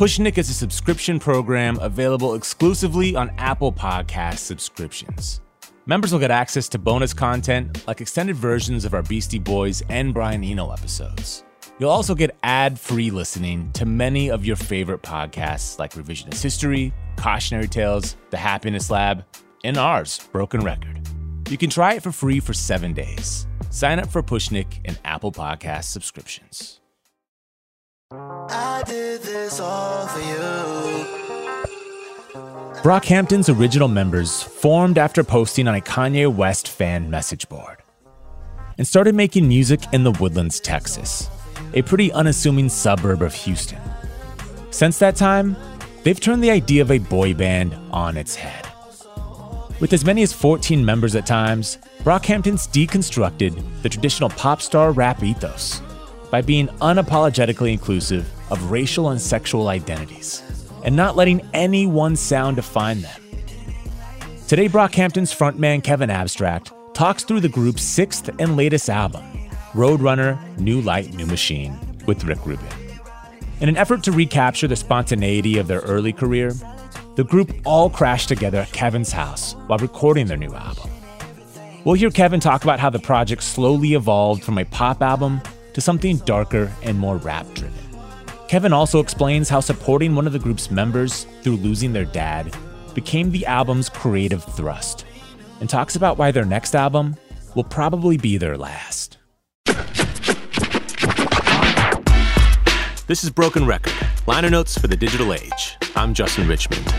Pushnik is a subscription program available exclusively on Apple Podcast subscriptions. Members will get access to bonus content like extended versions of our Beastie Boys and Brian Eno episodes. You'll also get ad free listening to many of your favorite podcasts like Revisionist History, Cautionary Tales, The Happiness Lab, and ours, Broken Record. You can try it for free for seven days. Sign up for Pushnik and Apple Podcast subscriptions. I did this all for you. Brockhampton's original members formed after posting on a Kanye West fan message board and started making music in the Woodlands, Texas, a pretty unassuming suburb of Houston. Since that time, they've turned the idea of a boy band on its head. With as many as 14 members at times, Brockhampton's deconstructed the traditional pop star rap ethos by being unapologetically inclusive of racial and sexual identities and not letting any one sound define them. Today, Brockhampton's frontman Kevin Abstract talks through the group's sixth and latest album, Roadrunner New Light, New Machine, with Rick Rubin. In an effort to recapture the spontaneity of their early career, the group all crashed together at Kevin's house while recording their new album. We'll hear Kevin talk about how the project slowly evolved from a pop album to something darker and more rap driven. Kevin also explains how supporting one of the group's members through losing their dad became the album's creative thrust, and talks about why their next album will probably be their last. This is Broken Record, liner notes for the digital age. I'm Justin Richmond.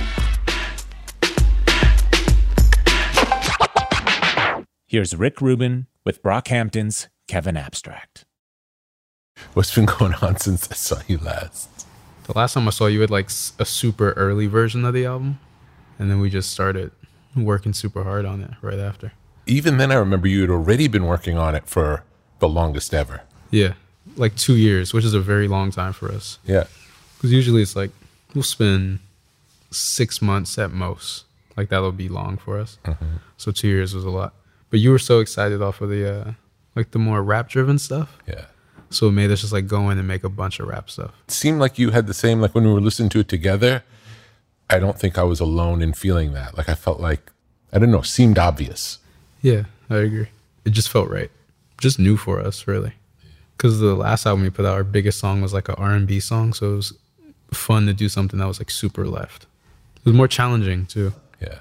Here's Rick Rubin with Brockhampton's Kevin Abstract. What's been going on since I saw you last? The last time I saw you had like a super early version of the album, and then we just started working super hard on it right after. Even then, I remember you had already been working on it for the longest ever. Yeah, like two years, which is a very long time for us. Yeah. Because usually it's like we'll spend six months at most. Like that'll be long for us. So two years was a lot. But you were so excited off of the uh, like the more rap driven stuff. Yeah. So it made us just like go in and make a bunch of rap stuff. It seemed like you had the same, like when we were listening to it together, I don't think I was alone in feeling that. Like I felt like, I don't know, seemed obvious. Yeah, I agree. It just felt right. Just new for us, really. Because the last album we put out, our biggest song was like a R&B song, so it was fun to do something that was like super left. It was more challenging too. Yeah.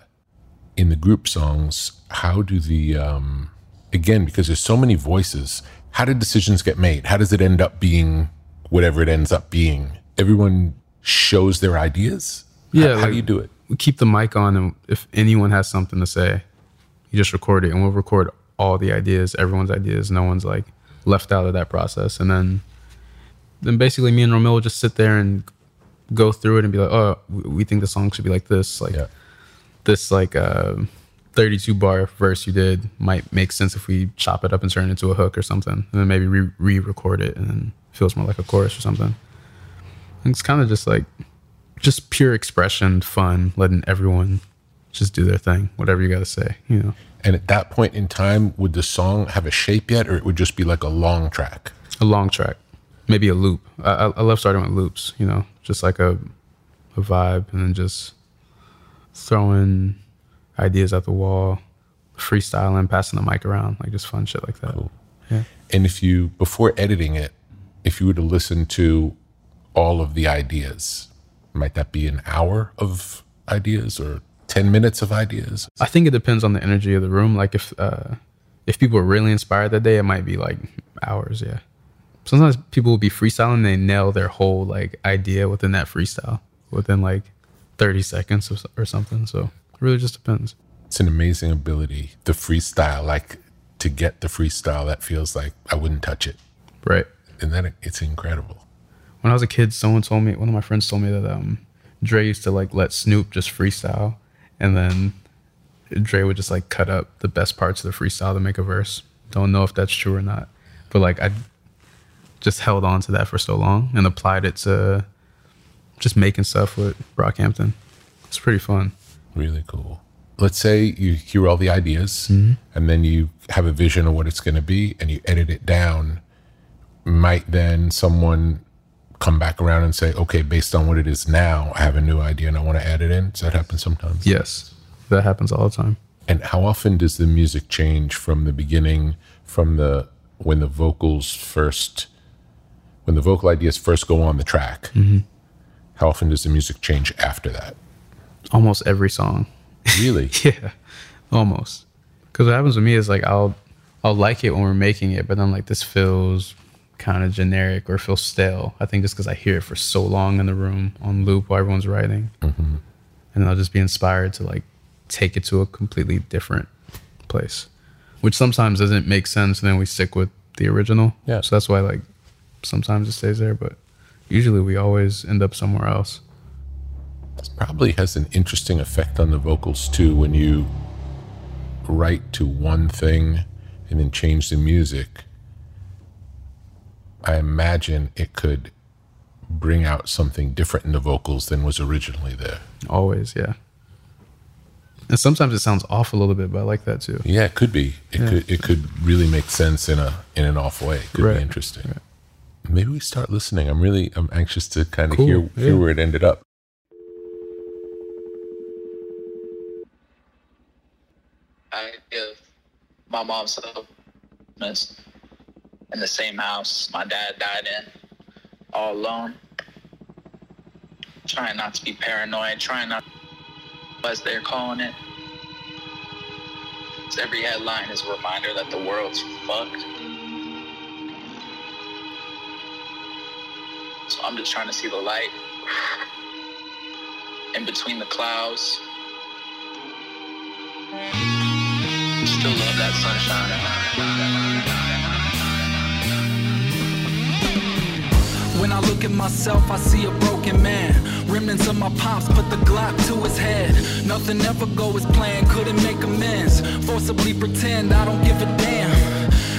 in the group songs, how do the um, again because there's so many voices, how do decisions get made? How does it end up being whatever it ends up being? Everyone shows their ideas. Yeah, How, how like- do you do it? we keep the mic on, and if anyone has something to say, you just record it, and we'll record all the ideas, everyone's ideas. No one's like left out of that process, and then then basically me and Romil will just sit there and go through it and be like, oh, we we think the song should be like this, like Yeah. this like uh, 32 bar verse you did might make sense if we chop it up and turn it into a hook or something, and then maybe re- re-record it and it feels more like a chorus or something. And it's kind of just like just pure expression, fun, letting everyone just do their thing, whatever you got to say, you know. And at that point in time, would the song have a shape yet, or it would just be like a long track? A long track, maybe a loop. I, I, I love starting with loops, you know, just like a a vibe, and then just throwing ideas at the wall, freestyling, passing the mic around, like just fun shit like that. Yeah. And if you, before editing it, if you were to listen to all of the ideas, might that be an hour of ideas or 10 minutes of ideas? I think it depends on the energy of the room. Like if uh, if people are really inspired that day, it might be like hours. Yeah. Sometimes people will be freestyling. They nail their whole like idea within that freestyle within like thirty seconds or, or something. So it really just depends. It's an amazing ability. The freestyle, like to get the freestyle, that feels like I wouldn't touch it. Right. And then it, it's incredible. When I was a kid, someone told me one of my friends told me that um, Dre used to like let Snoop just freestyle, and then Dre would just like cut up the best parts of the freestyle to make a verse. Don't know if that's true or not, but like I just held on to that for so long and applied it to just making stuff with Brockhampton. It's pretty fun. Really cool. Let's say you hear all the ideas mm-hmm. and then you have a vision of what it's going to be and you edit it down. Might then someone come back around and say, okay, based on what it is now, I have a new idea and I want to add it in? Does that happen sometimes? Yes, that happens all the time. And how often does the music change from the beginning, from the when the vocals first, when the vocal ideas first go on the track? Mm-hmm. How often does the music change after that? Almost every song. Really? Yeah, almost. Because what happens with me is like I'll I'll like it when we're making it, but then like this feels kind of generic or feels stale. I think just because I hear it for so long in the room on loop while everyone's writing, mm-hmm. and then I'll just be inspired to like take it to a completely different place, which sometimes doesn't make sense. And then we stick with the original. Yeah. So that's why like sometimes it stays there, but usually we always end up somewhere else. Probably has an interesting effect on the vocals too when you write to one thing and then change the music. I imagine it could bring out something different in the vocals than was originally there. Always, yeah. And sometimes it sounds off a little bit, but I like that too. yeah it could be. It could it could really make sense in a in an off way. It could Right, be interesting maybe we start listening. I'm really i'm anxious to kind of Cool, hear hear yeah. where it ended up I give my mom's some in the same house my dad died in, all alone. Trying not to be paranoid, trying not, as they're calling it. every headline is a reminder that the world's fucked. So I'm just trying to see the light in between the clouds. Still love that sunshine. When I look at myself, I see a broken man. Remnants of my pops put the Glock to his head. Nothing ever go as planned, couldn't make amends. Forcibly pretend I don't give a damn.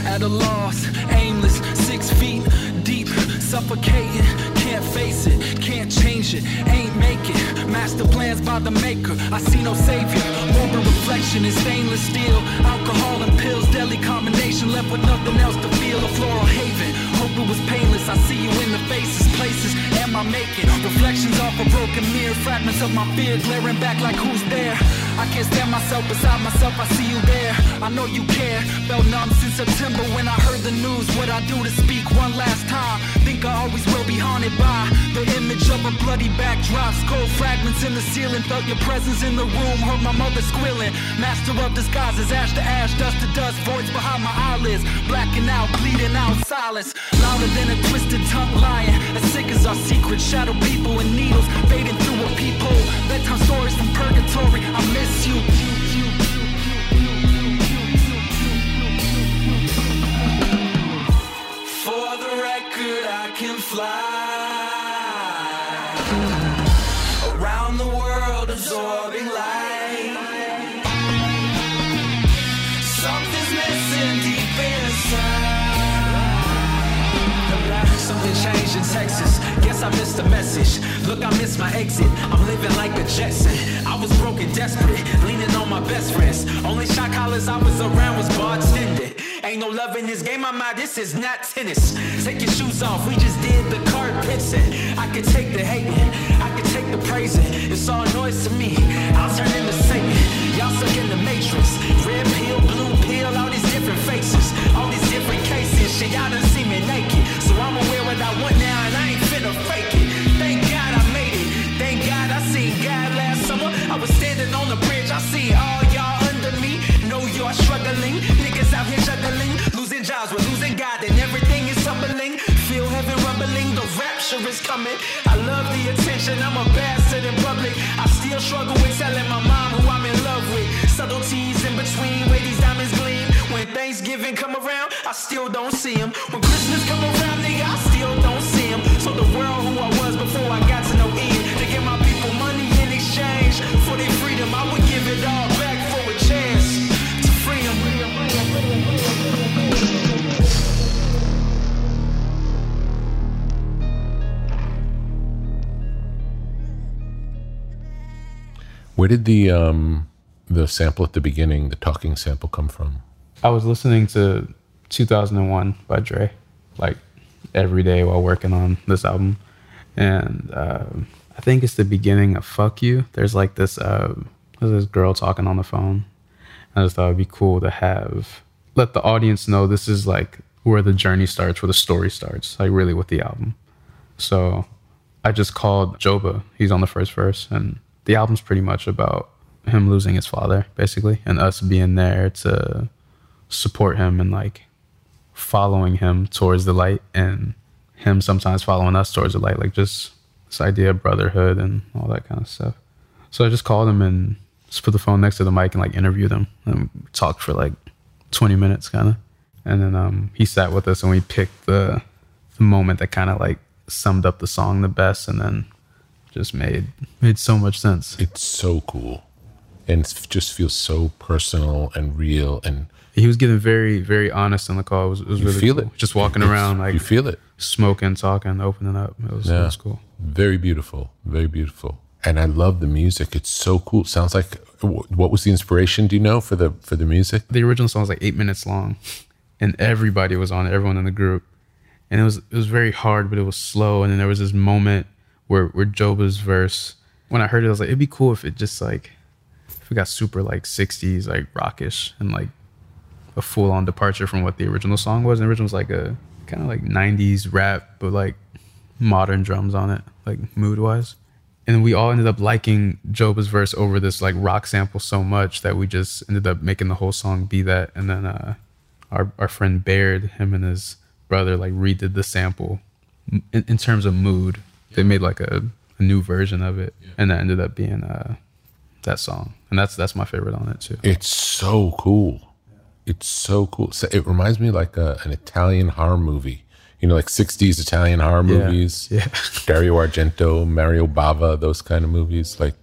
At a loss, aimless, six feet deep, suffocating. Can't face it, can't change it, ain't make it. Master plans by the maker, I see no savior. Morbid reflection in stainless steel. Alcohol and pills, deadly combination. Left with nothing else to feel. A floral haven. Hope it was painless. I see you in the faces, places. Am I making reflections off a broken mirror, fragments of my fear glaring back like who's there. I can't stand myself beside myself, I see you there. I know you care. Felt numb since September when I heard the news. What I do to speak one last time. Think I always will be haunted by the image of a bloody backdrop. Skull fragments in the ceiling. Felt your presence in the room. Heard my mother squealing. Master of disguises, ash to ash, dust to dust. Voids behind my eyelids. Blacking out, bleeding out, silence. Louder than a twisted tongue lying. As sick as our secret. Shadow people and needles fading through peephole. Bedtime stories from purgatory. I miss you. For the record, I can fly around the world, absorbing light. Something's missing deep inside. Something changed in Texas. Guess I missed the message. Look, I missed my exit. I'm living like a Jetson. I was broken, desperate, leaning on my best friends. Only shot collars I was around was bartending. Ain't no love in this game, I'm out. This is not tennis. Take your shoes off. We just did the card pitsing. I could take the hating, I could take the praising. It's all noise to me. I'll turn into Satan. Y'all stuck in the matrix. Red pill, blue pill, all these different faces, all these different cases. Shit, y'all done see me naked. So I'ma wear what I want now, is coming. I love the attention. I'm a bastard in public. I still struggle with telling my mom who I'm in love with. Subtleties in between where these diamonds gleam. When Thanksgiving come around, I still don't see them. When Christmas come around, nigga, I still don't see them. So the world who I was before I got to know Ian. To give my people money in exchange for their freedom, I would give it all Where did the um the sample at the beginning, the talking sample, come from? I was listening to 2001 by Dre, like every day while working on this album, and um I think it's the beginning of "Fuck You." There's like this, uh, there's this girl talking on the phone. I just thought it'd be cool to have let the audience know this is like where the journey starts, where the story starts, like really with the album. So I just called Joba. He's on the first verse, and the album's pretty much about him losing his father, basically, and us being there to support him and like following him towards the light, and him sometimes following us towards the light, like just this idea of brotherhood and all that kind of stuff. So I just called him and just put the phone next to the mic and like interviewed him and talked for like 20 minutes, kind of. And then um, he sat with us and we picked the the moment that kind of like summed up the song the best, and then just made made so much sense. It's so cool, and it just feels so personal and real, and He was getting very very honest on the call. It was, it was you really feel cool. it. Just walking It's- around like you feel it. smoking, talking, opening up. It was, it Yeah. was cool. Very beautiful, very beautiful, and I love the music. It's so cool. Sounds like what was the inspiration? Do you know for the for the music? The original song was like eight minutes long, and everybody was on it. Everyone in the group, and it was it was very hard, but it was slow. And then there was this moment where where Joba's verse. When I heard it, I was like, it'd be cool if it just like if it got super like '60s like rockish and like a full on departure from what the original song was. And the original was like a kind of like '90s rap, but like modern drums on it, like mood wise. And we all ended up liking Joba's verse over this like rock sample so much that we just ended up making the whole song be that. And then uh, our our friend Baird, him and his brother, like redid the sample in, in terms of mood. They made like a, a new version of it, and that ended up being uh, that song. And that's that's my favorite on it too. It's so cool. It's so cool. So it reminds me like a, an Italian horror movie. You know, like '60s Italian horror Yeah, movies. yeah. Dario Argento, Mario Bava, those kind of movies. Like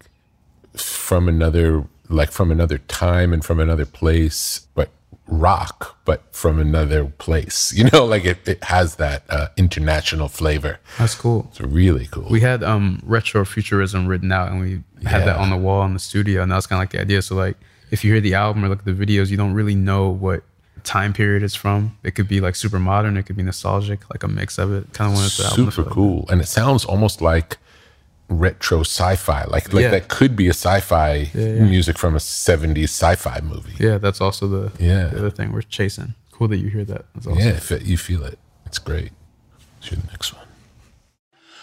from another, like from another time and from another place, but rock, but from another place. You know, like it, it has that uh, international flavor. That's cool. It's really cool. We had um retro futurism written out, and we had that on the wall in the studio, and that was kind of like the idea. So like, if you hear the album or look at the videos, you don't really know what time period it's from. It could be like super modern, it could be nostalgic, like a mix of it. Kind of wanted album to super like cool and it sounds almost like retro sci-fi, like like Yeah. that could be a sci-fi Yeah, yeah. music from a '70s sci-fi movie. Yeah, that's also the Yeah. the other thing we're chasing. Cool that you hear that. That's awesome. Yeah, if it, you feel it, it's great. Let's hear the next one.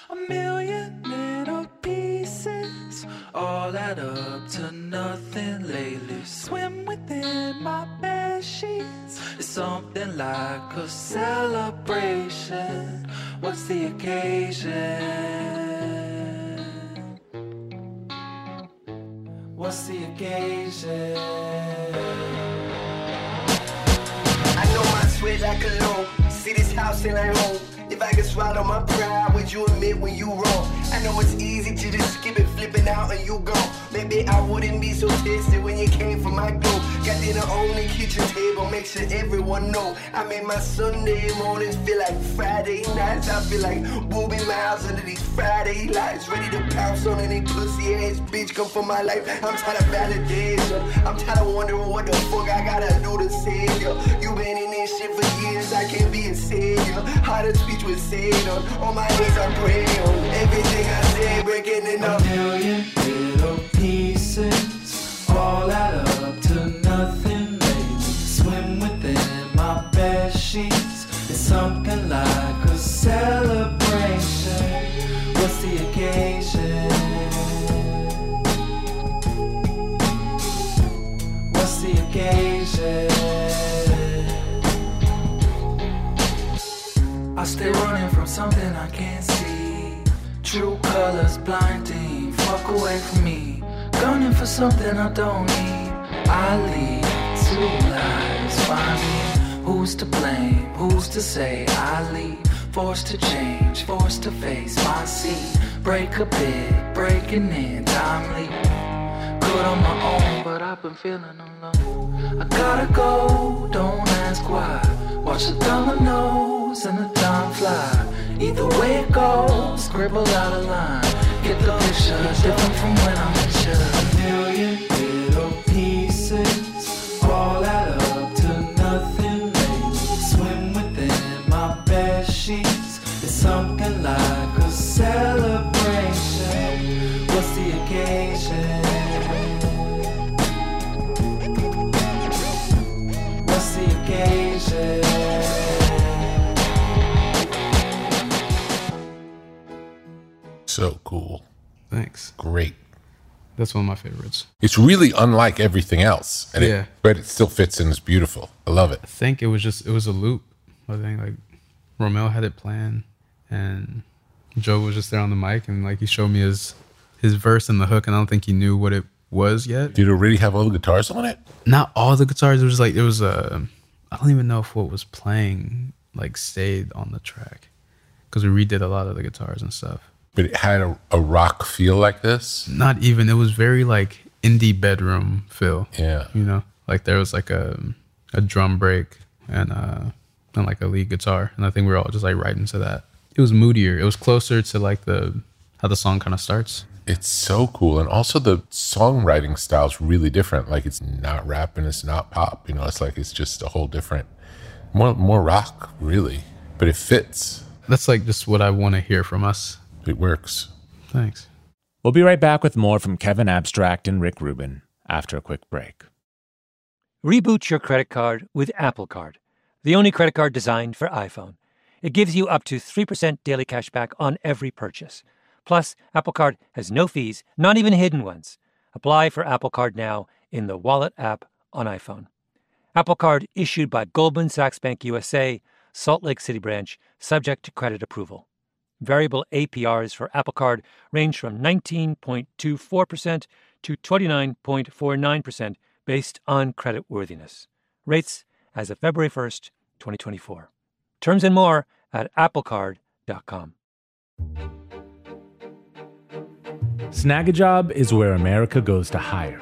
A million little pieces all add up to nothing lately. Swim within my bed sheets. It's something like a celebration. What's the occasion? What's the occasion? I know my sweat like a loan. See this house ain't like home. If I could swallow my pride, would you admit when you wrong? I know it's easy to just skip it, flipping out and you gone. Maybe I wouldn't be so tested when you came for my glow. Got dinner on the kitchen table, make sure everyone know. I made my Sunday mornings feel like Friday nights. I feel like Boobie Miles under these Friday lights. Ready to pounce on any pussy ass bitch come for my life. I'm tired of validation. I'm tired of wondering what the fuck I gotta do to save you. You been in this shit for years, I can't be a savior. How to speech was said on. On my knees I pray on. Everything I say breaking it up. million little pieces all add up to nothing lately. Swim within my bed sheets. It's something like a celebration. What's the occasion? What's the occasion? Stay running from something I can't see. True colors blinding, fuck away from me. Gunning for something I don't need. I lead two lives, find me. Who's to blame? Who's to say I leave? Forced to change, forced to face my seat. Break a bit, breaking in, timely. Good on my own, but I've been feeling alone. I gotta go, don't ask why. Watch the dominoes and the time fly. Either way it goes, scribble out a line. Get the picture, different from when I'm with you. A million little pieces, all add up to nothing lately. Swim within my bed sheets. So cool, Thanks. great. That's one of my favorites. It's really unlike everything else, and Yeah. it, but it still fits and it's beautiful. I love it. I think it was just it was a loop. I think like Romil had it planned and Joe was just there on the mic and like he showed me his his verse and the hook and I don't think he knew what it was yet. Did it really have all the guitars on it? Not all the guitars. It was like it was a I don't even know if what was playing like stayed on the track because we redid a lot of the guitars and stuff. But it had a, a rock feel like this. Not even. It was very like indie bedroom feel. Yeah. You know, like there was like a a drum break and uh and like a lead guitar, and I think we were all just like right into that. It was moodier. It was closer to like the how the song kind of starts. It's so cool, and also the songwriting style is really different. Like it's not rap and it's not pop. You know, it's like it's just a whole different, more more rock, really. But it fits. That's like just what I want to hear from us. It works. Thanks. We'll be right back with more from Kevin Abstract and Rick Rubin after a quick break. Reboot your credit card with Apple Card, the only credit card designed for iPhone. It gives you up to 3% daily cash back on every purchase. Plus, Apple Card has no fees, not even hidden ones. Apply for Apple Card now in the Wallet app on iPhone. Apple Card issued by Goldman Sachs Bank USA, Salt Lake City branch, subject to credit approval. Variable APRs for Apple Card range from 19.24% to 29.49% based on credit worthiness. Rates as of February 1st, 2024. Terms and more at applecard.com. Snagajob is where America goes to hire,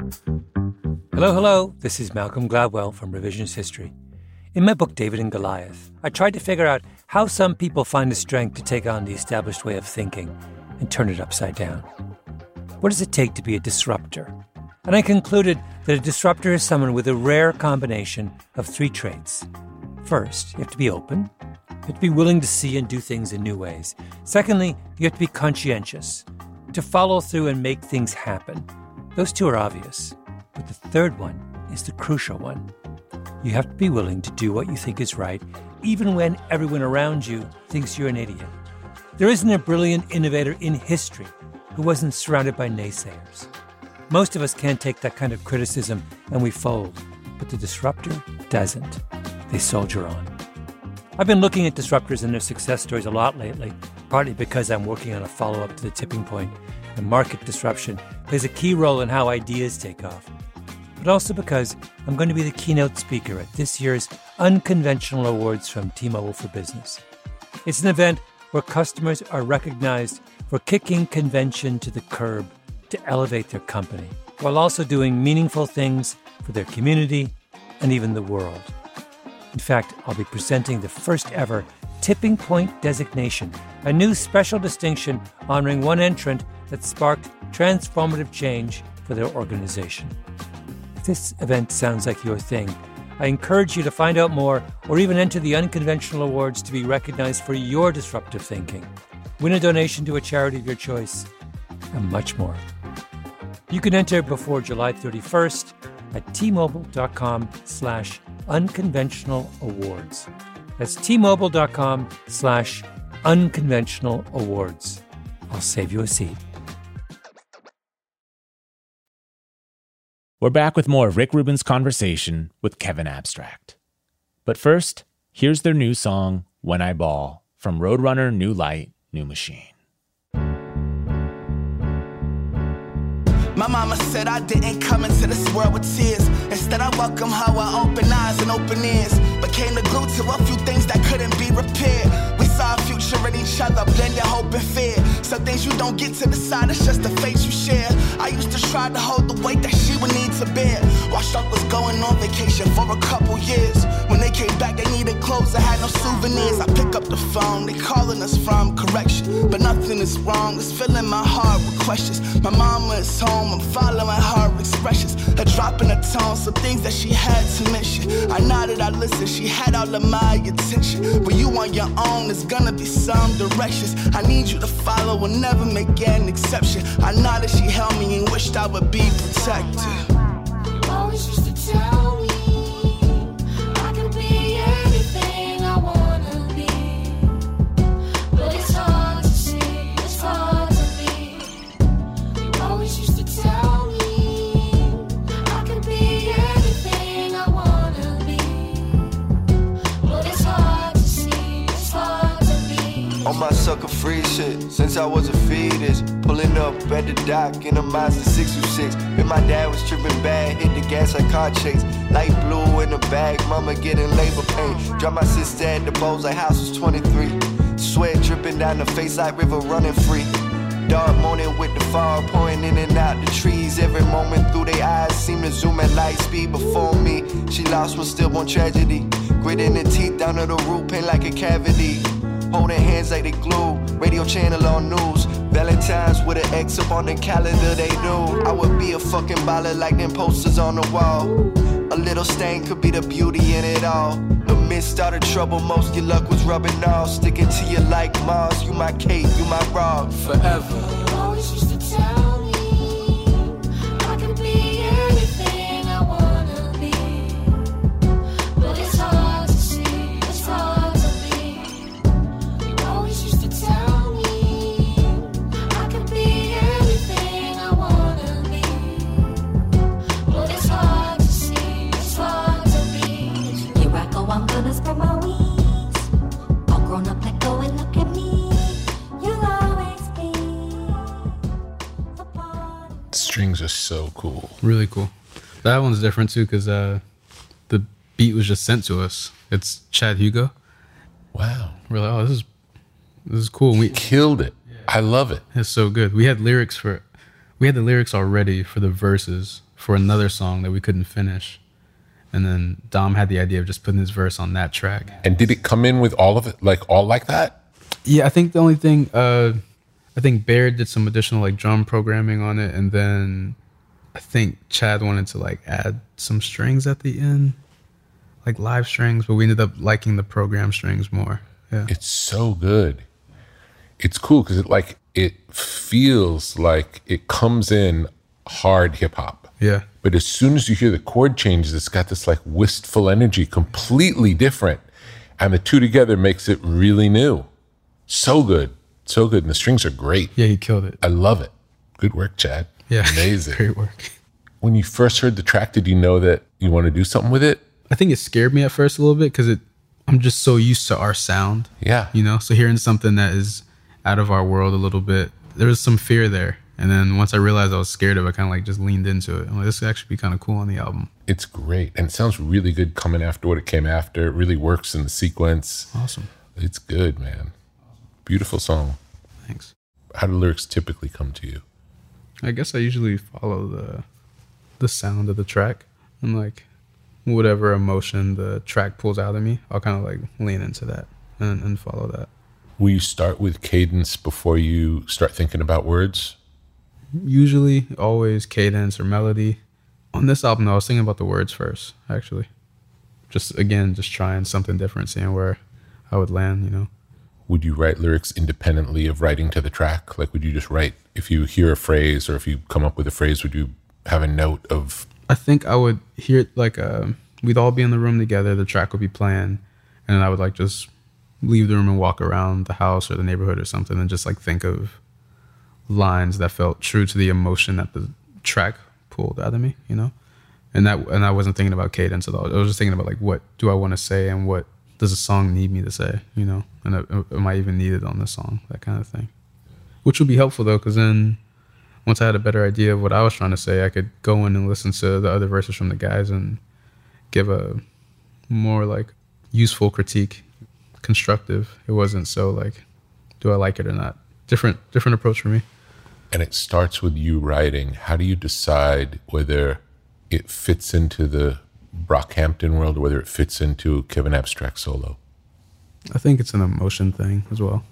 Hello, hello. This is Malcolm Gladwell from Revisionist History. In my book, David and Goliath, I tried to figure out how some people find the strength to take on the established way of thinking and turn it upside down. What does it take to be a disruptor? And I concluded that a disruptor is someone with a rare combination of three traits. First, you have to be open. You have to be willing to see and do things in new ways. Secondly, you have to be conscientious, to follow through and make things happen. Those two are obvious. But the third one is the crucial one. You have to be willing to do what you think is right, even when everyone around you thinks you're an idiot. There isn't a brilliant innovator in history who wasn't surrounded by naysayers. Most of us can't take that kind of criticism and we fold, but the disruptor doesn't. They soldier on. I've been looking at disruptors and their success stories a lot lately, partly because I'm working on a follow up to the tipping point, and market disruption plays a key role in how ideas take off but also because I'm going to be the keynote speaker at this year's Unconventional Awards from T Mobile for Business. It's an event where customers are recognized for kicking convention to the curb to elevate their company, while also doing meaningful things for their community and even the world. In fact, I'll be presenting the first ever Tipping Point designation, a new special distinction honoring one entrant that sparked transformative change for their organization. If this event sounds like your thing, I encourage you to find out more or even enter the unconventional awards to be recognized for your disruptive thinking. Win a donation to a charity of your choice, and much more. You can enter before July 31st at tmobile.com slash unconventional awards. That's tmobile.com slash unconventional awards. I'll save you a seat. We're back with more of Rick Rubin's conversation with Kevin Abstract. But first, here's their new song, When I Ball, from Roadrunner New Light, New Machine. My mama said I didn't come into this world with tears. Instead, I welcome her with open eyes and open ears. Became the glue to a few things that couldn't be repaired. We saw a future in each other, blended hope and fear. Some things you don't get to decide, it's just the face you share. I used to try to hold the weight that she would need to Struck was going on vacation for a couple years. When they came back, they needed clothes, I had no souvenirs. I pick up the phone, they calling us from correction. But nothing is wrong, it's filling my heart with questions. My mama is home. I'm following her expressions, her dropping her tone, some things that she had to mention. I nodded, I listened, she had all of my attention. But you on your own, there's gonna be some directions. I need you to follow, will never make an exception. I nodded, she held me and wished I would be protected. You always used to On my sucker free shit, since I was a fetus. Pulling up at the dock in a Mazda 626. When my dad was tripping bad, hit the gas like car chase. Light blue in the bag, mama getting labor pain. Drop my sister at the Bose, like house was 23. Sweat dripping down the face like river running free. Dark morning with the fog pouring in and out the trees. Every moment through their eyes seem to zoom at light speed before me. She lost was stillborn tragedy. Gritting her teeth down to the root, pain like a cavity. Holding hands like they glue. Radio channel on news. Valentine's with an X up on the calendar, they do. I would be a fucking baller like them posters on the wall. A little stain could be the beauty in it all. The midst of the trouble, most your luck was rubbing off. Sticking to you like Mars. You my cape, you my rock. Forever. You always used to tell Really cool. That one's different too because uh, the beat was just sent to us. It's Chad Hugo. Wow. We're like, oh, this is this is cool. We killed it. I love it. It's so good. We had lyrics for, we had the lyrics already for the verses for another song that we couldn't finish, and then Dom had the idea of just putting his verse on that track. And did it come in with all of it, like all like that? Yeah, I think the only thing, uh, I think Bear did some additional like drum programming on it, and then I think Chad wanted to like add some strings at the end, like live strings, but we ended up liking the program strings more. Yeah, It's so good. It's cool because it like it feels like it comes in hard hip hop. yeah, But as soon as you hear the chord changes, it's got this like wistful energy, completely different. And the two together makes it really new. So good. So good. And the strings are great. yeah, he killed it. I love it. Good work, Chad. Yeah, Amazing. great work. When you first heard the track, did you know that you want to do something with it? I think it scared me at first a little bit because it, I'm just so used to our sound. Yeah. you know so hearing something that is out of our world a little bit there was some fear there and then once i realized i was scared of it i kind of like just leaned into it I'm like, this could actually be kind of cool on the album It's great. And it sounds really good coming after what it came after. It really works in the sequence. awesome It's good, man. Beautiful song. thanks How do lyrics typically come to you? I guess i usually follow the the sound of the track and like whatever emotion the track pulls out of me i'll kind of like lean into that and, and follow that. Will you start with cadence before you start thinking about words? usually always cadence or melody. On this album though, i was thinking about the words first actually. Just again just trying something different seeing where i would land you know Would you write lyrics independently of writing to the track? Like, would you just write, if you hear a phrase or if you come up with a phrase, would you have a note of, I think I would hear like um we'd all be in the room together. The track would be playing, and I would like just leave the room and walk around the house or the neighborhood or something, and just like think of lines that felt true to the emotion that the track pulled out of me. You know, and that and I wasn't thinking about cadence at all. I was just thinking about like what do I want to say and what does the song need me to say. You know, and am I even needed on this song? That kind of thing. Which would be helpful though, because then once I had a better idea of what I was trying to say, I could go in and listen to the other verses from the guys and give a more like useful critique, constructive. It wasn't so like, do I like it or not? Different, different approach for me. and it starts with you writing. How do you decide whether it fits into the Brockhampton world or whether it fits into Kevin Abstract solo? I think it's an emotion thing as well.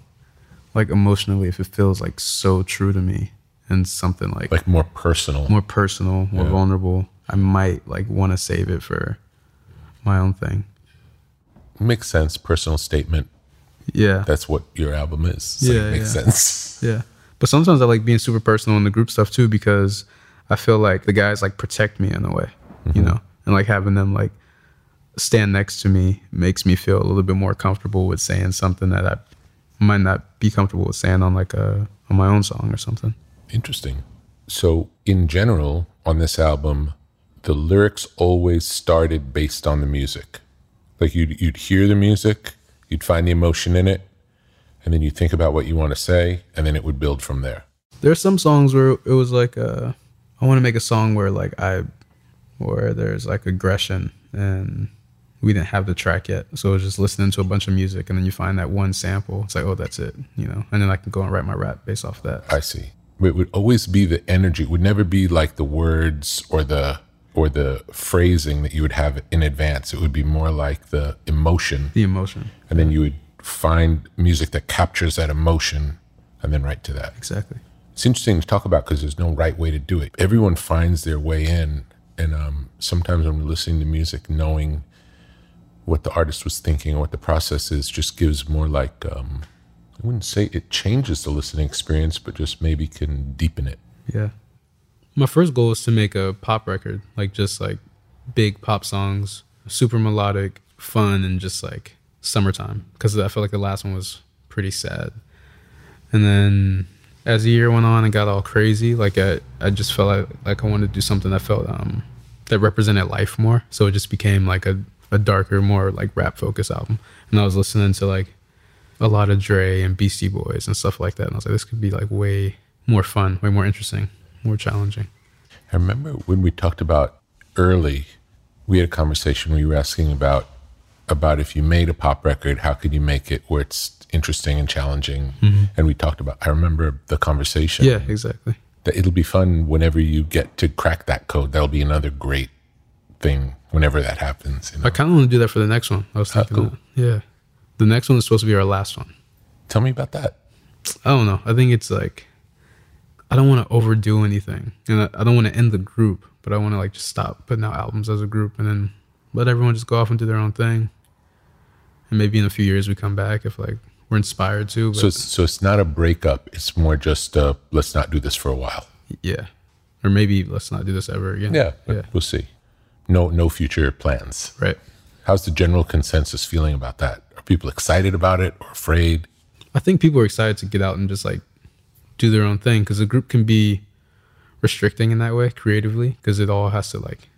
Like emotionally, if it feels like so true to me and something like Like more personal. more personal, more Yeah. vulnerable, I might like want to save it for my own thing. Makes sense. Personal statement. Yeah. That's what your album is. So Yeah, it makes yeah. sense. Yeah. But sometimes I like being super personal in the group stuff too because I feel like the guys like protect me in a way, you mm-hmm. know, and like having them like stand next to me makes me feel a little bit more comfortable with saying something that I might not be comfortable with saying on like a on my own song or something. Interesting. So, in general, on this album, the lyrics always started based on the music. Like you'd you'd hear the music, you'd find the emotion in it, and then you think about what you want to say, and then it would build from there. There's some songs where it was like uh I want to make a song where like I where there's like aggression and we didn't have the track yet. So it was just listening to a bunch of music and then you find that one sample. It's like, oh, that's it, you know. And then I can go and write my rap based off of that. I see. It would always be the energy. It would never be like the words or the or the phrasing that you would have in advance. It would be more like the emotion. The emotion. And then you would find music that captures that emotion and then write to that. Exactly. It's interesting to talk about because there's no right way to do it. Everyone finds their way in. And um, sometimes when we're listening to music, knowing what the artist was thinking or what the process is just gives more like, um, I wouldn't say it changes the listening experience, but just maybe can deepen it. Yeah. My first goal was to make a pop record, like just like big pop songs, super melodic, fun, and just like summertime. Because I felt like the last one was pretty sad. And then as the year went on and got all crazy, like I, I just felt like, like I wanted to do something that felt um that represented life more. So it just became like a, a darker, more like rap focused album. And I was listening to like a lot of Dre and Beastie Boys and stuff like that. And I was like, this could be like way more fun, way more interesting. more challenging. I remember when we talked about early, we had a conversation where you were asking about about if you made a pop record, how could you make it where it's interesting and challenging? Mhm. And we talked about. I remember the conversation. Yeah, exactly. That it'll be fun whenever you get to crack that code. That'll be another great thing whenever that happens. You know? I kind of want to do that for the next one. I was Ah, thinking, cool. yeah, the next one is supposed to be our last one. Tell me about that. I don't know. I think it's like I don't want to overdo anything, and I, I don't want to end the group, but I want to like just stop putting out albums as a group, and then let everyone just go off and do their own thing. And maybe in a few years we come back if like we're inspired to. But So it's, so it's not a breakup. It's more just uh, let's not do this for a while. yeah, or maybe let's not do this ever again. Yeah, yeah. we'll see. No, no future plans. Right. How's the general consensus feeling about that? Are people excited about it or afraid? I think people are excited to get out and just like do their own thing because a group can be restricting in that way creatively because it all has to like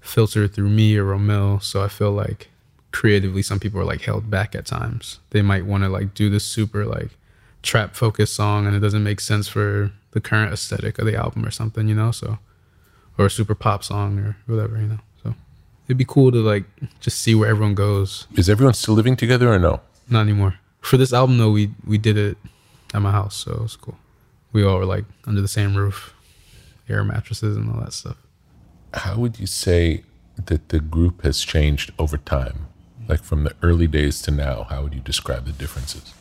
filter through me or Romil. So I feel like creatively, some people are like held back at times. They might want to like do this super like trap focused song and it doesn't make sense for the current aesthetic of the album or something, you know? So, or a super pop song or whatever, you know? So it'd be cool to like just see where everyone goes. Is everyone still living together or no? Not anymore. For this album though, we we did it at my house, so it was cool. We all were like under the same roof, air mattresses and all that stuff. How would you say that the group has changed over time? Like from the early days to now, how would you describe the differences?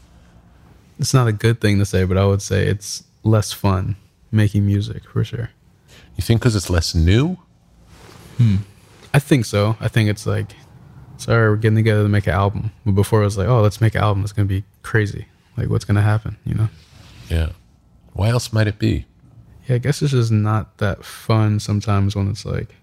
It's not a good thing to say, but I would say it's less fun making music for sure. You think because it's less new? Hmm. I think so. I think it's like, sorry, we're getting together to make an album. But before it was like, oh, let's make an album. It's gonna be crazy. Like, what's gonna happen? You know? Yeah. Why else might it be? Yeah, I guess it's just not that fun sometimes when it's like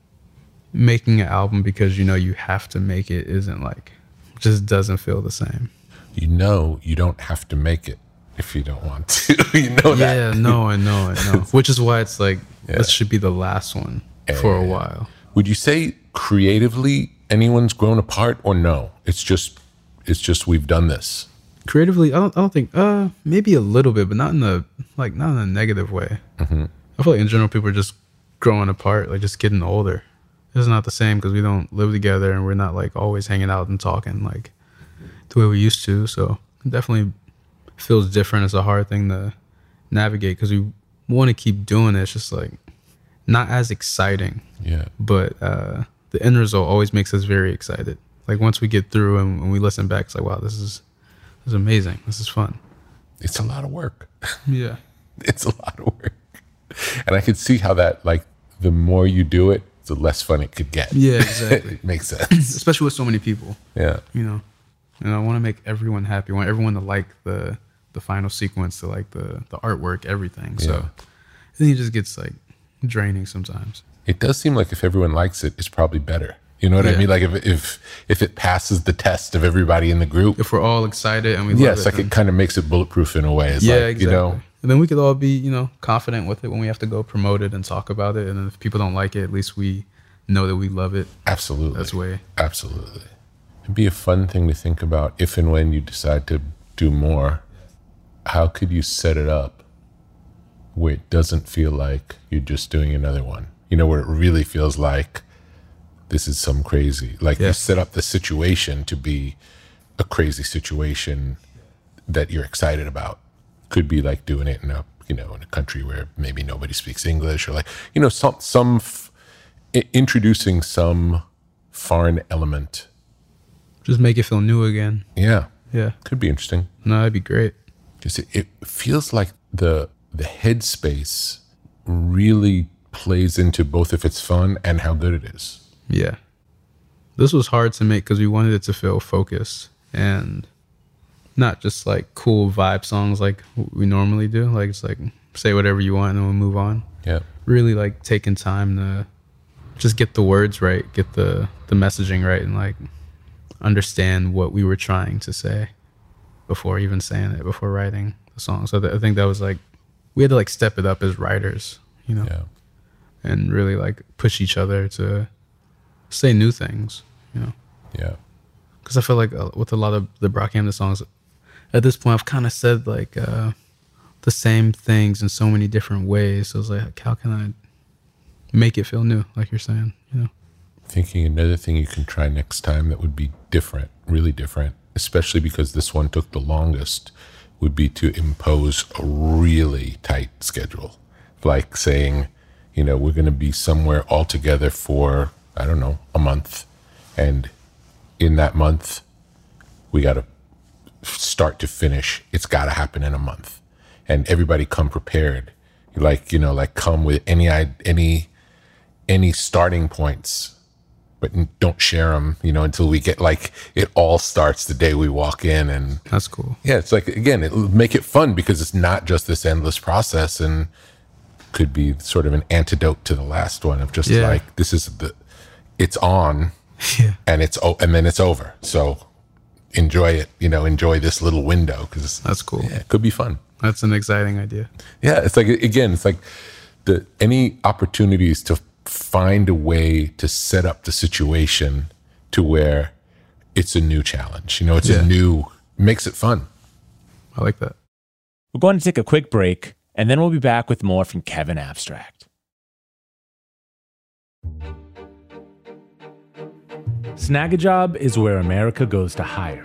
making an album because you know you have to make it isn't like just doesn't feel the same. You know you don't have to make it if you don't want to. you know that. Yeah, no, I know, I know. Which is why it's like this should be the last one for a while. Would you say creatively anyone's grown apart or no? It's just it's just we've done this. Creatively, I don't, I don't think. Uh, maybe a little bit, but not in the like not in a negative way. Mm-hmm. I feel like in general people are just growing apart, like just getting older. It's not the same because we don't live together and we're not like always hanging out and talking like the way we used to. So definitely feels different. It's a hard thing to navigate because we want to keep doing it. It's just like not as exciting. Yeah. But uh, the end result always makes us very excited. Like once we get through and when we listen back, it's like, wow, this is this is amazing. This is fun. It's a lot of work. Yeah. it's a lot of work. And I could see how that like the more you do it, the less fun it could get. Yeah, exactly. it makes sense. Especially with so many people. Yeah. You know. And I want to make everyone happy. I want everyone to like the the final sequence, to like the the artwork, everything. So Yeah. I think it just gets like draining sometimes. It does seem like if everyone likes it, it's probably better. You know what I mean? Like if if if it passes the test of everybody in the group. If we're all excited and we love yes, it, like it kind of makes it bulletproof in a way. It's yeah, like, exactly. you know, and then we could all be, you know, confident with it when we have to go promote it and talk about it. And then if people don't like it, at least we know that we love it. Absolutely. That's way. Absolutely. It'd be a fun thing to think about if and when you decide to do more. How could you set it up where it doesn't feel like you're just doing another one? You know, where it really feels like this is some crazy. Like Yeah. you set up the situation to be a crazy situation that you're excited about. Could be like doing it in a you know in a country where maybe nobody speaks English or like you know some some f- introducing some foreign element. Just make it feel new again. Yeah, Yeah. could be interesting. No, that'd be great. Because it, it feels like the the headspace really plays into both if it's fun and how good it is. Yeah. This was hard to make because we wanted it to feel focused and not just like cool vibe songs like we normally do. Like it's like say whatever you want and then we'll move on. Yeah. Really like taking time to just get the words right, get the the messaging right, and like understand what we were trying to say before even saying it, before writing the song. So th- I think that was like we had to like step it up as writers, you know, Yeah. and really like push each other to say new things, you know. Yeah. Because I feel like uh, with a lot of the Brockhampton songs, at this point, I've kind of said like uh, the same things in so many different ways. So it's like, how can I make it feel new? Like you're saying, you know. Thinking another thing you can try next time that would be different, really different, especially because this one took the longest, would be to impose a really tight schedule. Like saying, you know, we're going to be somewhere all together for, I don't know, a month. And in that month, we got to start to finish, it's got to happen in a month. And everybody come prepared. Like, you know, like come with any, any, any starting points but don't share them, you know, until we get like it all starts the day we walk in. And that's cool. Yeah, it's like again, it'll make it fun because it's not just this endless process, and could be sort of an antidote to the last one of just Yeah. like this is the, it's on, yeah. and it's oh, and then it's over. So enjoy it, you know, enjoy this little window because that's cool. Yeah, it could be fun. That's an exciting idea. Yeah, it's like again, it's like the any opportunities to find a way to set up the situation to where it's a new challenge. You know, it's Yeah. a new makes it fun. I like that. We're going to take a quick break, and then we'll be back with more from Kevin Abstract. Snagajob is where America goes to hire,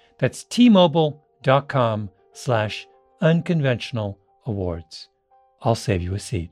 That's tmobile.com slash unconventional awards. I'll save you a seat.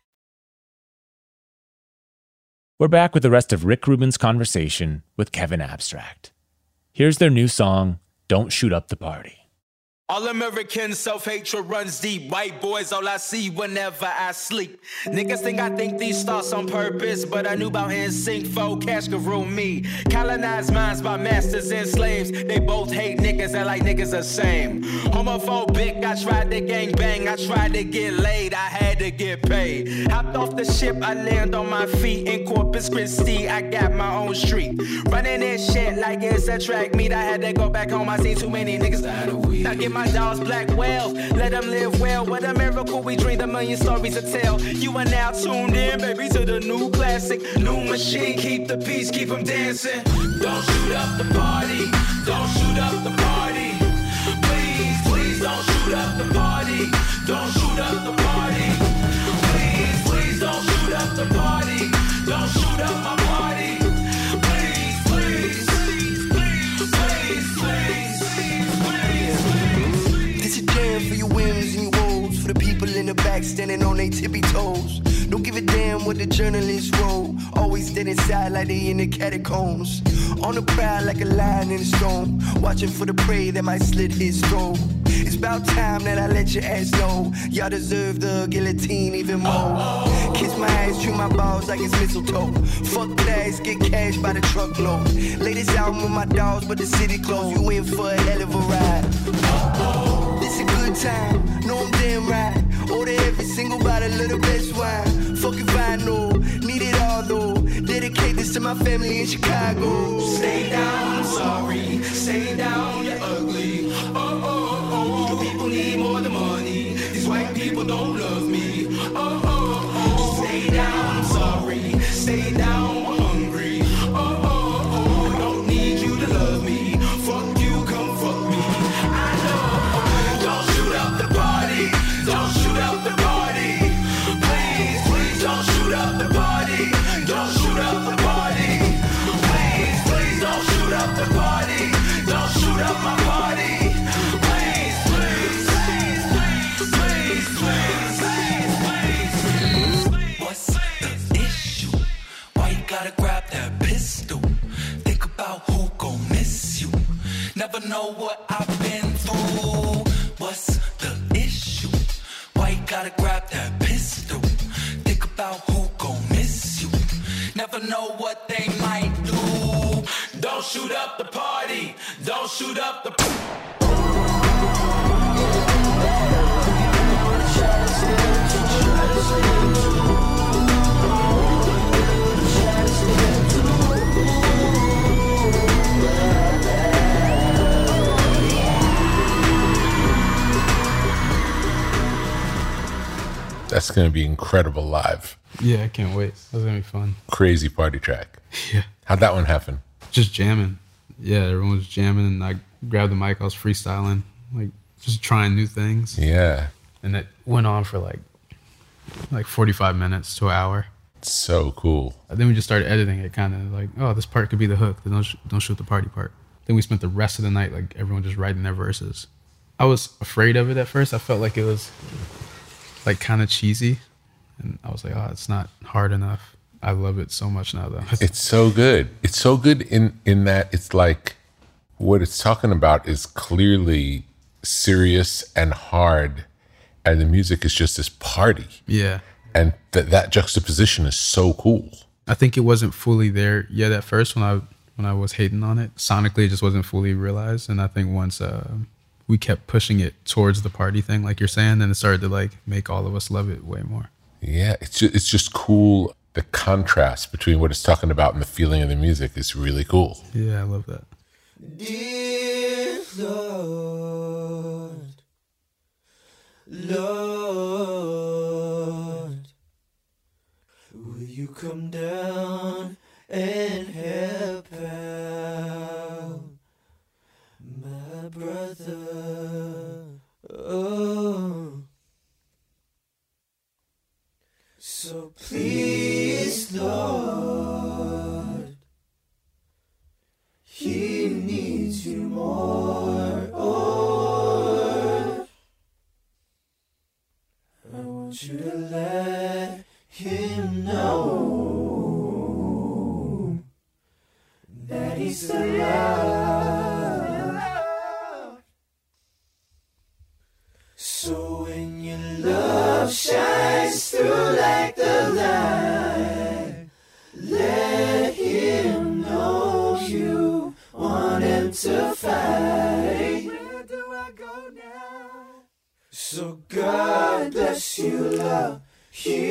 We're back with the rest of Rick Rubin's conversation with Kevin Abstract. Here's their new song, Don't Shoot Up the Party. All American self hatred runs deep. White boys, all I see whenever I sleep. Niggas think I think these thoughts on purpose, but I knew about NSYNC, fo cash could rule me. Colonized minds by masters and slaves. They both hate niggas and like niggas the same. Homophobic, I tried to gang bang, I tried to get laid, I had to get paid. Hopped off the ship, I land on my feet in Corpus Christi. I got my own street. Running this shit like it's a track meet. I had to go back home, I seen too many niggas. Now get my dogs black whales, let them live well. What a miracle, we dreamed a million stories to tell. You are now tuned in, baby, to the new classic. New machine, keep the peace, keep them dancing. Don't shoot up the party, don't shoot up the party. Please, please don't shoot up the party. Don't shoot up the party. Please, please don't shoot up the party. Don't shoot up my your whims and your woes. For the people in the back standing on their tippy toes. Don't give a damn what the journalists wrote. Always dead inside like they in the catacombs. On the prowl like a lion in a storm. Watching for the prey that might slit his throat. It's about time that I let your ass know. Y'all deserve the guillotine even more. Kiss my ass, chew my balls like it's mistletoe. Fuck that ass, get cash by the truckload. Latest album with my dogs, but the city closed. You in for a hell of a ride. This time, no I'm damn right. Order every single bottle of the best wine. Fuck if I know, need it all though. Dedicate this to my family in Chicago. Stay down, I'm sorry. Stay down, you're ugly. Oh, oh, oh. You people need more than money. These white people don't love me. Oh, oh, oh. Stay down, I'm sorry. Stay down, That's going to be incredible live. Yeah, I can't wait. That's gonna be fun. Crazy party track. Yeah. How'd that one happen? Just jamming. Yeah, everyone was jamming, and I grabbed the mic. I was freestyling, like just trying new things. Yeah. And it went on for like like 45 minutes to an hour. So cool. And then we just started editing it, kind of like, oh, this part could be the hook. Then don't sh- don't shoot the party part. Then we spent the rest of the night like everyone just writing their verses. I was afraid of it at first. I felt like it was like kind of cheesy, and I was like, oh, it's not hard enough. I love it so much now, though. It's so good. It's so good in in that it's like what it's talking about is clearly serious and hard, and the music is just this party. Yeah. And that that juxtaposition is so cool. I think it wasn't fully there yet at first when I when I was hating on it. Sonically, it just wasn't fully realized, and I think once uh, we kept pushing it towards the party thing, like you're saying, and it started to like make all of us love it way more. Yeah, it's just, it's just cool. The contrast between what it's talking about and the feeling of the music is really cool. Yeah, I love that. Dear Lord, Lord, will you come down and help out my brother? Oh, so please, Lord. He needs you more. Oh, I want you to let him know that he's alive. Love shines through like the light, let him know you want him to fight. Where do I go now? So God bless you, love, healing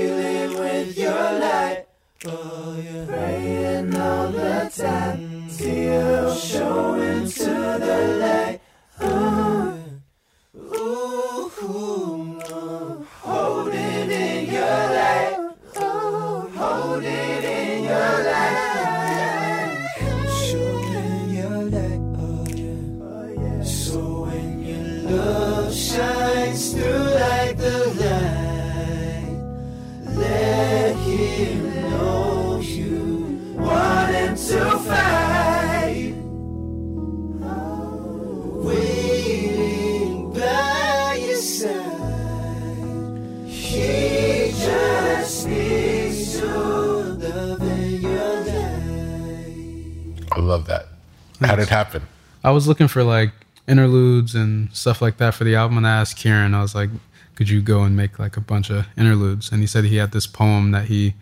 was looking for like interludes and stuff like that for the album, and I asked Kieran, I was like, "Could you go and make like a bunch of interludes?" And he said he had this poem that he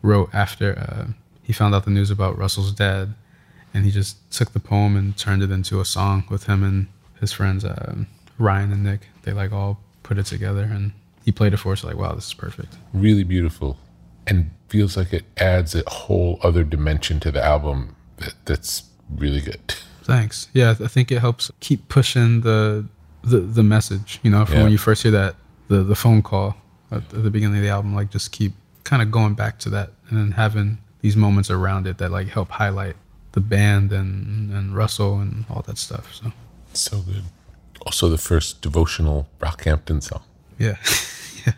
wrote after uh, he found out the news about Russell's dad, and he just took the poem and turned it into a song with him and his friends uh, Ryan and Nick. They like all put it together, and he played it for us. Like, wow, this is perfect. Really beautiful, and feels like it adds a whole other dimension to the album that, that's really good. Thanks. Yeah, I think it helps keep pushing the the, the message. You know, from Yeah. when you first hear that the the phone call at, the beginning of the album, like just keep kind of going back to that, and then having these moments around it that like help highlight the band and and Russell and all that stuff. So So good. Also, the first devotional Brockhampton song. Yeah, yeah,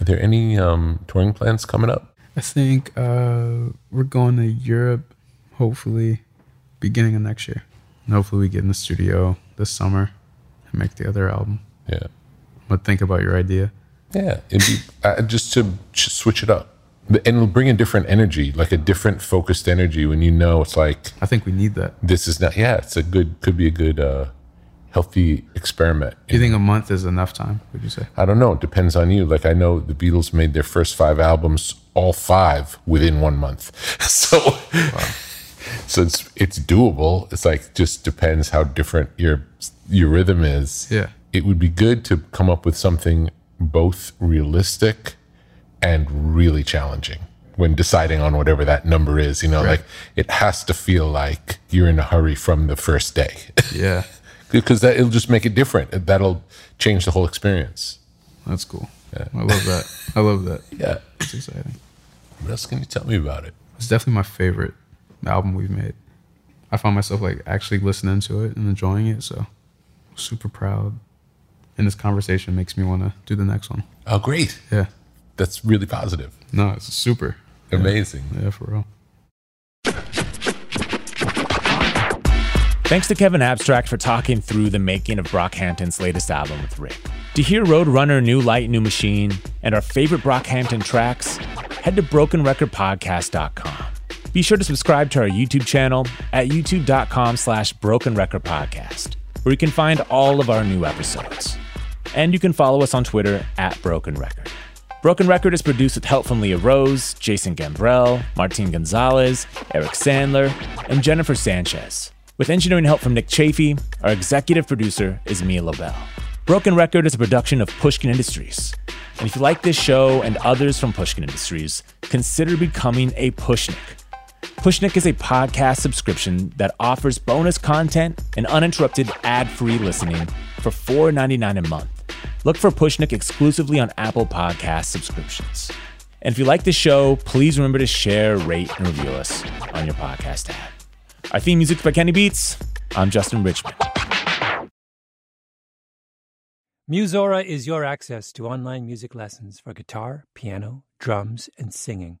Are there any um, touring plans coming up? I think uh, we're going to Europe, hopefully beginning of next year. And hopefully we get in the studio this summer and make the other album. Yeah. But think about your idea. Yeah, it'd be uh, just to just switch it up, and it'll bring a different energy, like a different focused energy. When you know it's like, I think we need that. This is not. Yeah, it's a good, could be a good, uh, healthy experiment. Do you think a month is enough time? Would you say? I don't know. It depends on you. Like I know the Beatles made their first five albums, all five within one month. So, so it's it's doable. It's like just depends how different your your rhythm is. Yeah. It would be good to come up with something both realistic and really challenging when deciding on whatever that number is. You know, Right. like it has to feel like you're in a hurry from the first day. Yeah. because that it'll just make it different. That'll change the whole experience. That's cool. Yeah. I love that. I love that. Yeah. It's exciting. What else can you tell me about it? It's definitely my favorite album we've made. I found myself like actually listening to it and enjoying it. So super proud. And this conversation makes me want to do the next one. Oh, great. Yeah. That's really positive. No, it's super. Yeah. Amazing. Yeah, for real. Thanks to Kevin Abstract for talking through the making of Brockhampton's latest album with Rick. To hear Roadrunner, New Light, New Machine, and our favorite Brockhampton tracks, head to brokenrecordpodcast.com. Be sure to subscribe to our YouTube channel at youtube.com slash brokenrecordpodcast, where you can find all of our new episodes. And you can follow us on Twitter at Broken Record. Broken Record is produced with help from Leah Rose, Jason Gambrell, Martin Gonzalez, Eric Sandler, and Jennifer Sanchez. With engineering help from Nick Chafee, our executive producer is Mia Lobel. Broken Record is a production of Pushkin Industries. And if you like this show and others from Pushkin Industries, consider becoming a Pushnik. Pushnik is a podcast subscription that offers bonus content and uninterrupted ad-free listening for $4.99 a month. Look for Pushnik exclusively on Apple Podcast subscriptions. And if you like the show, please remember to share, rate, and review us on your podcast app. Our theme music by Kenny Beats. I'm Justin Richmond. Musora is your access to online music lessons for guitar, piano, drums, and singing.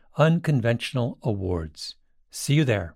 unconventional awards. See you there.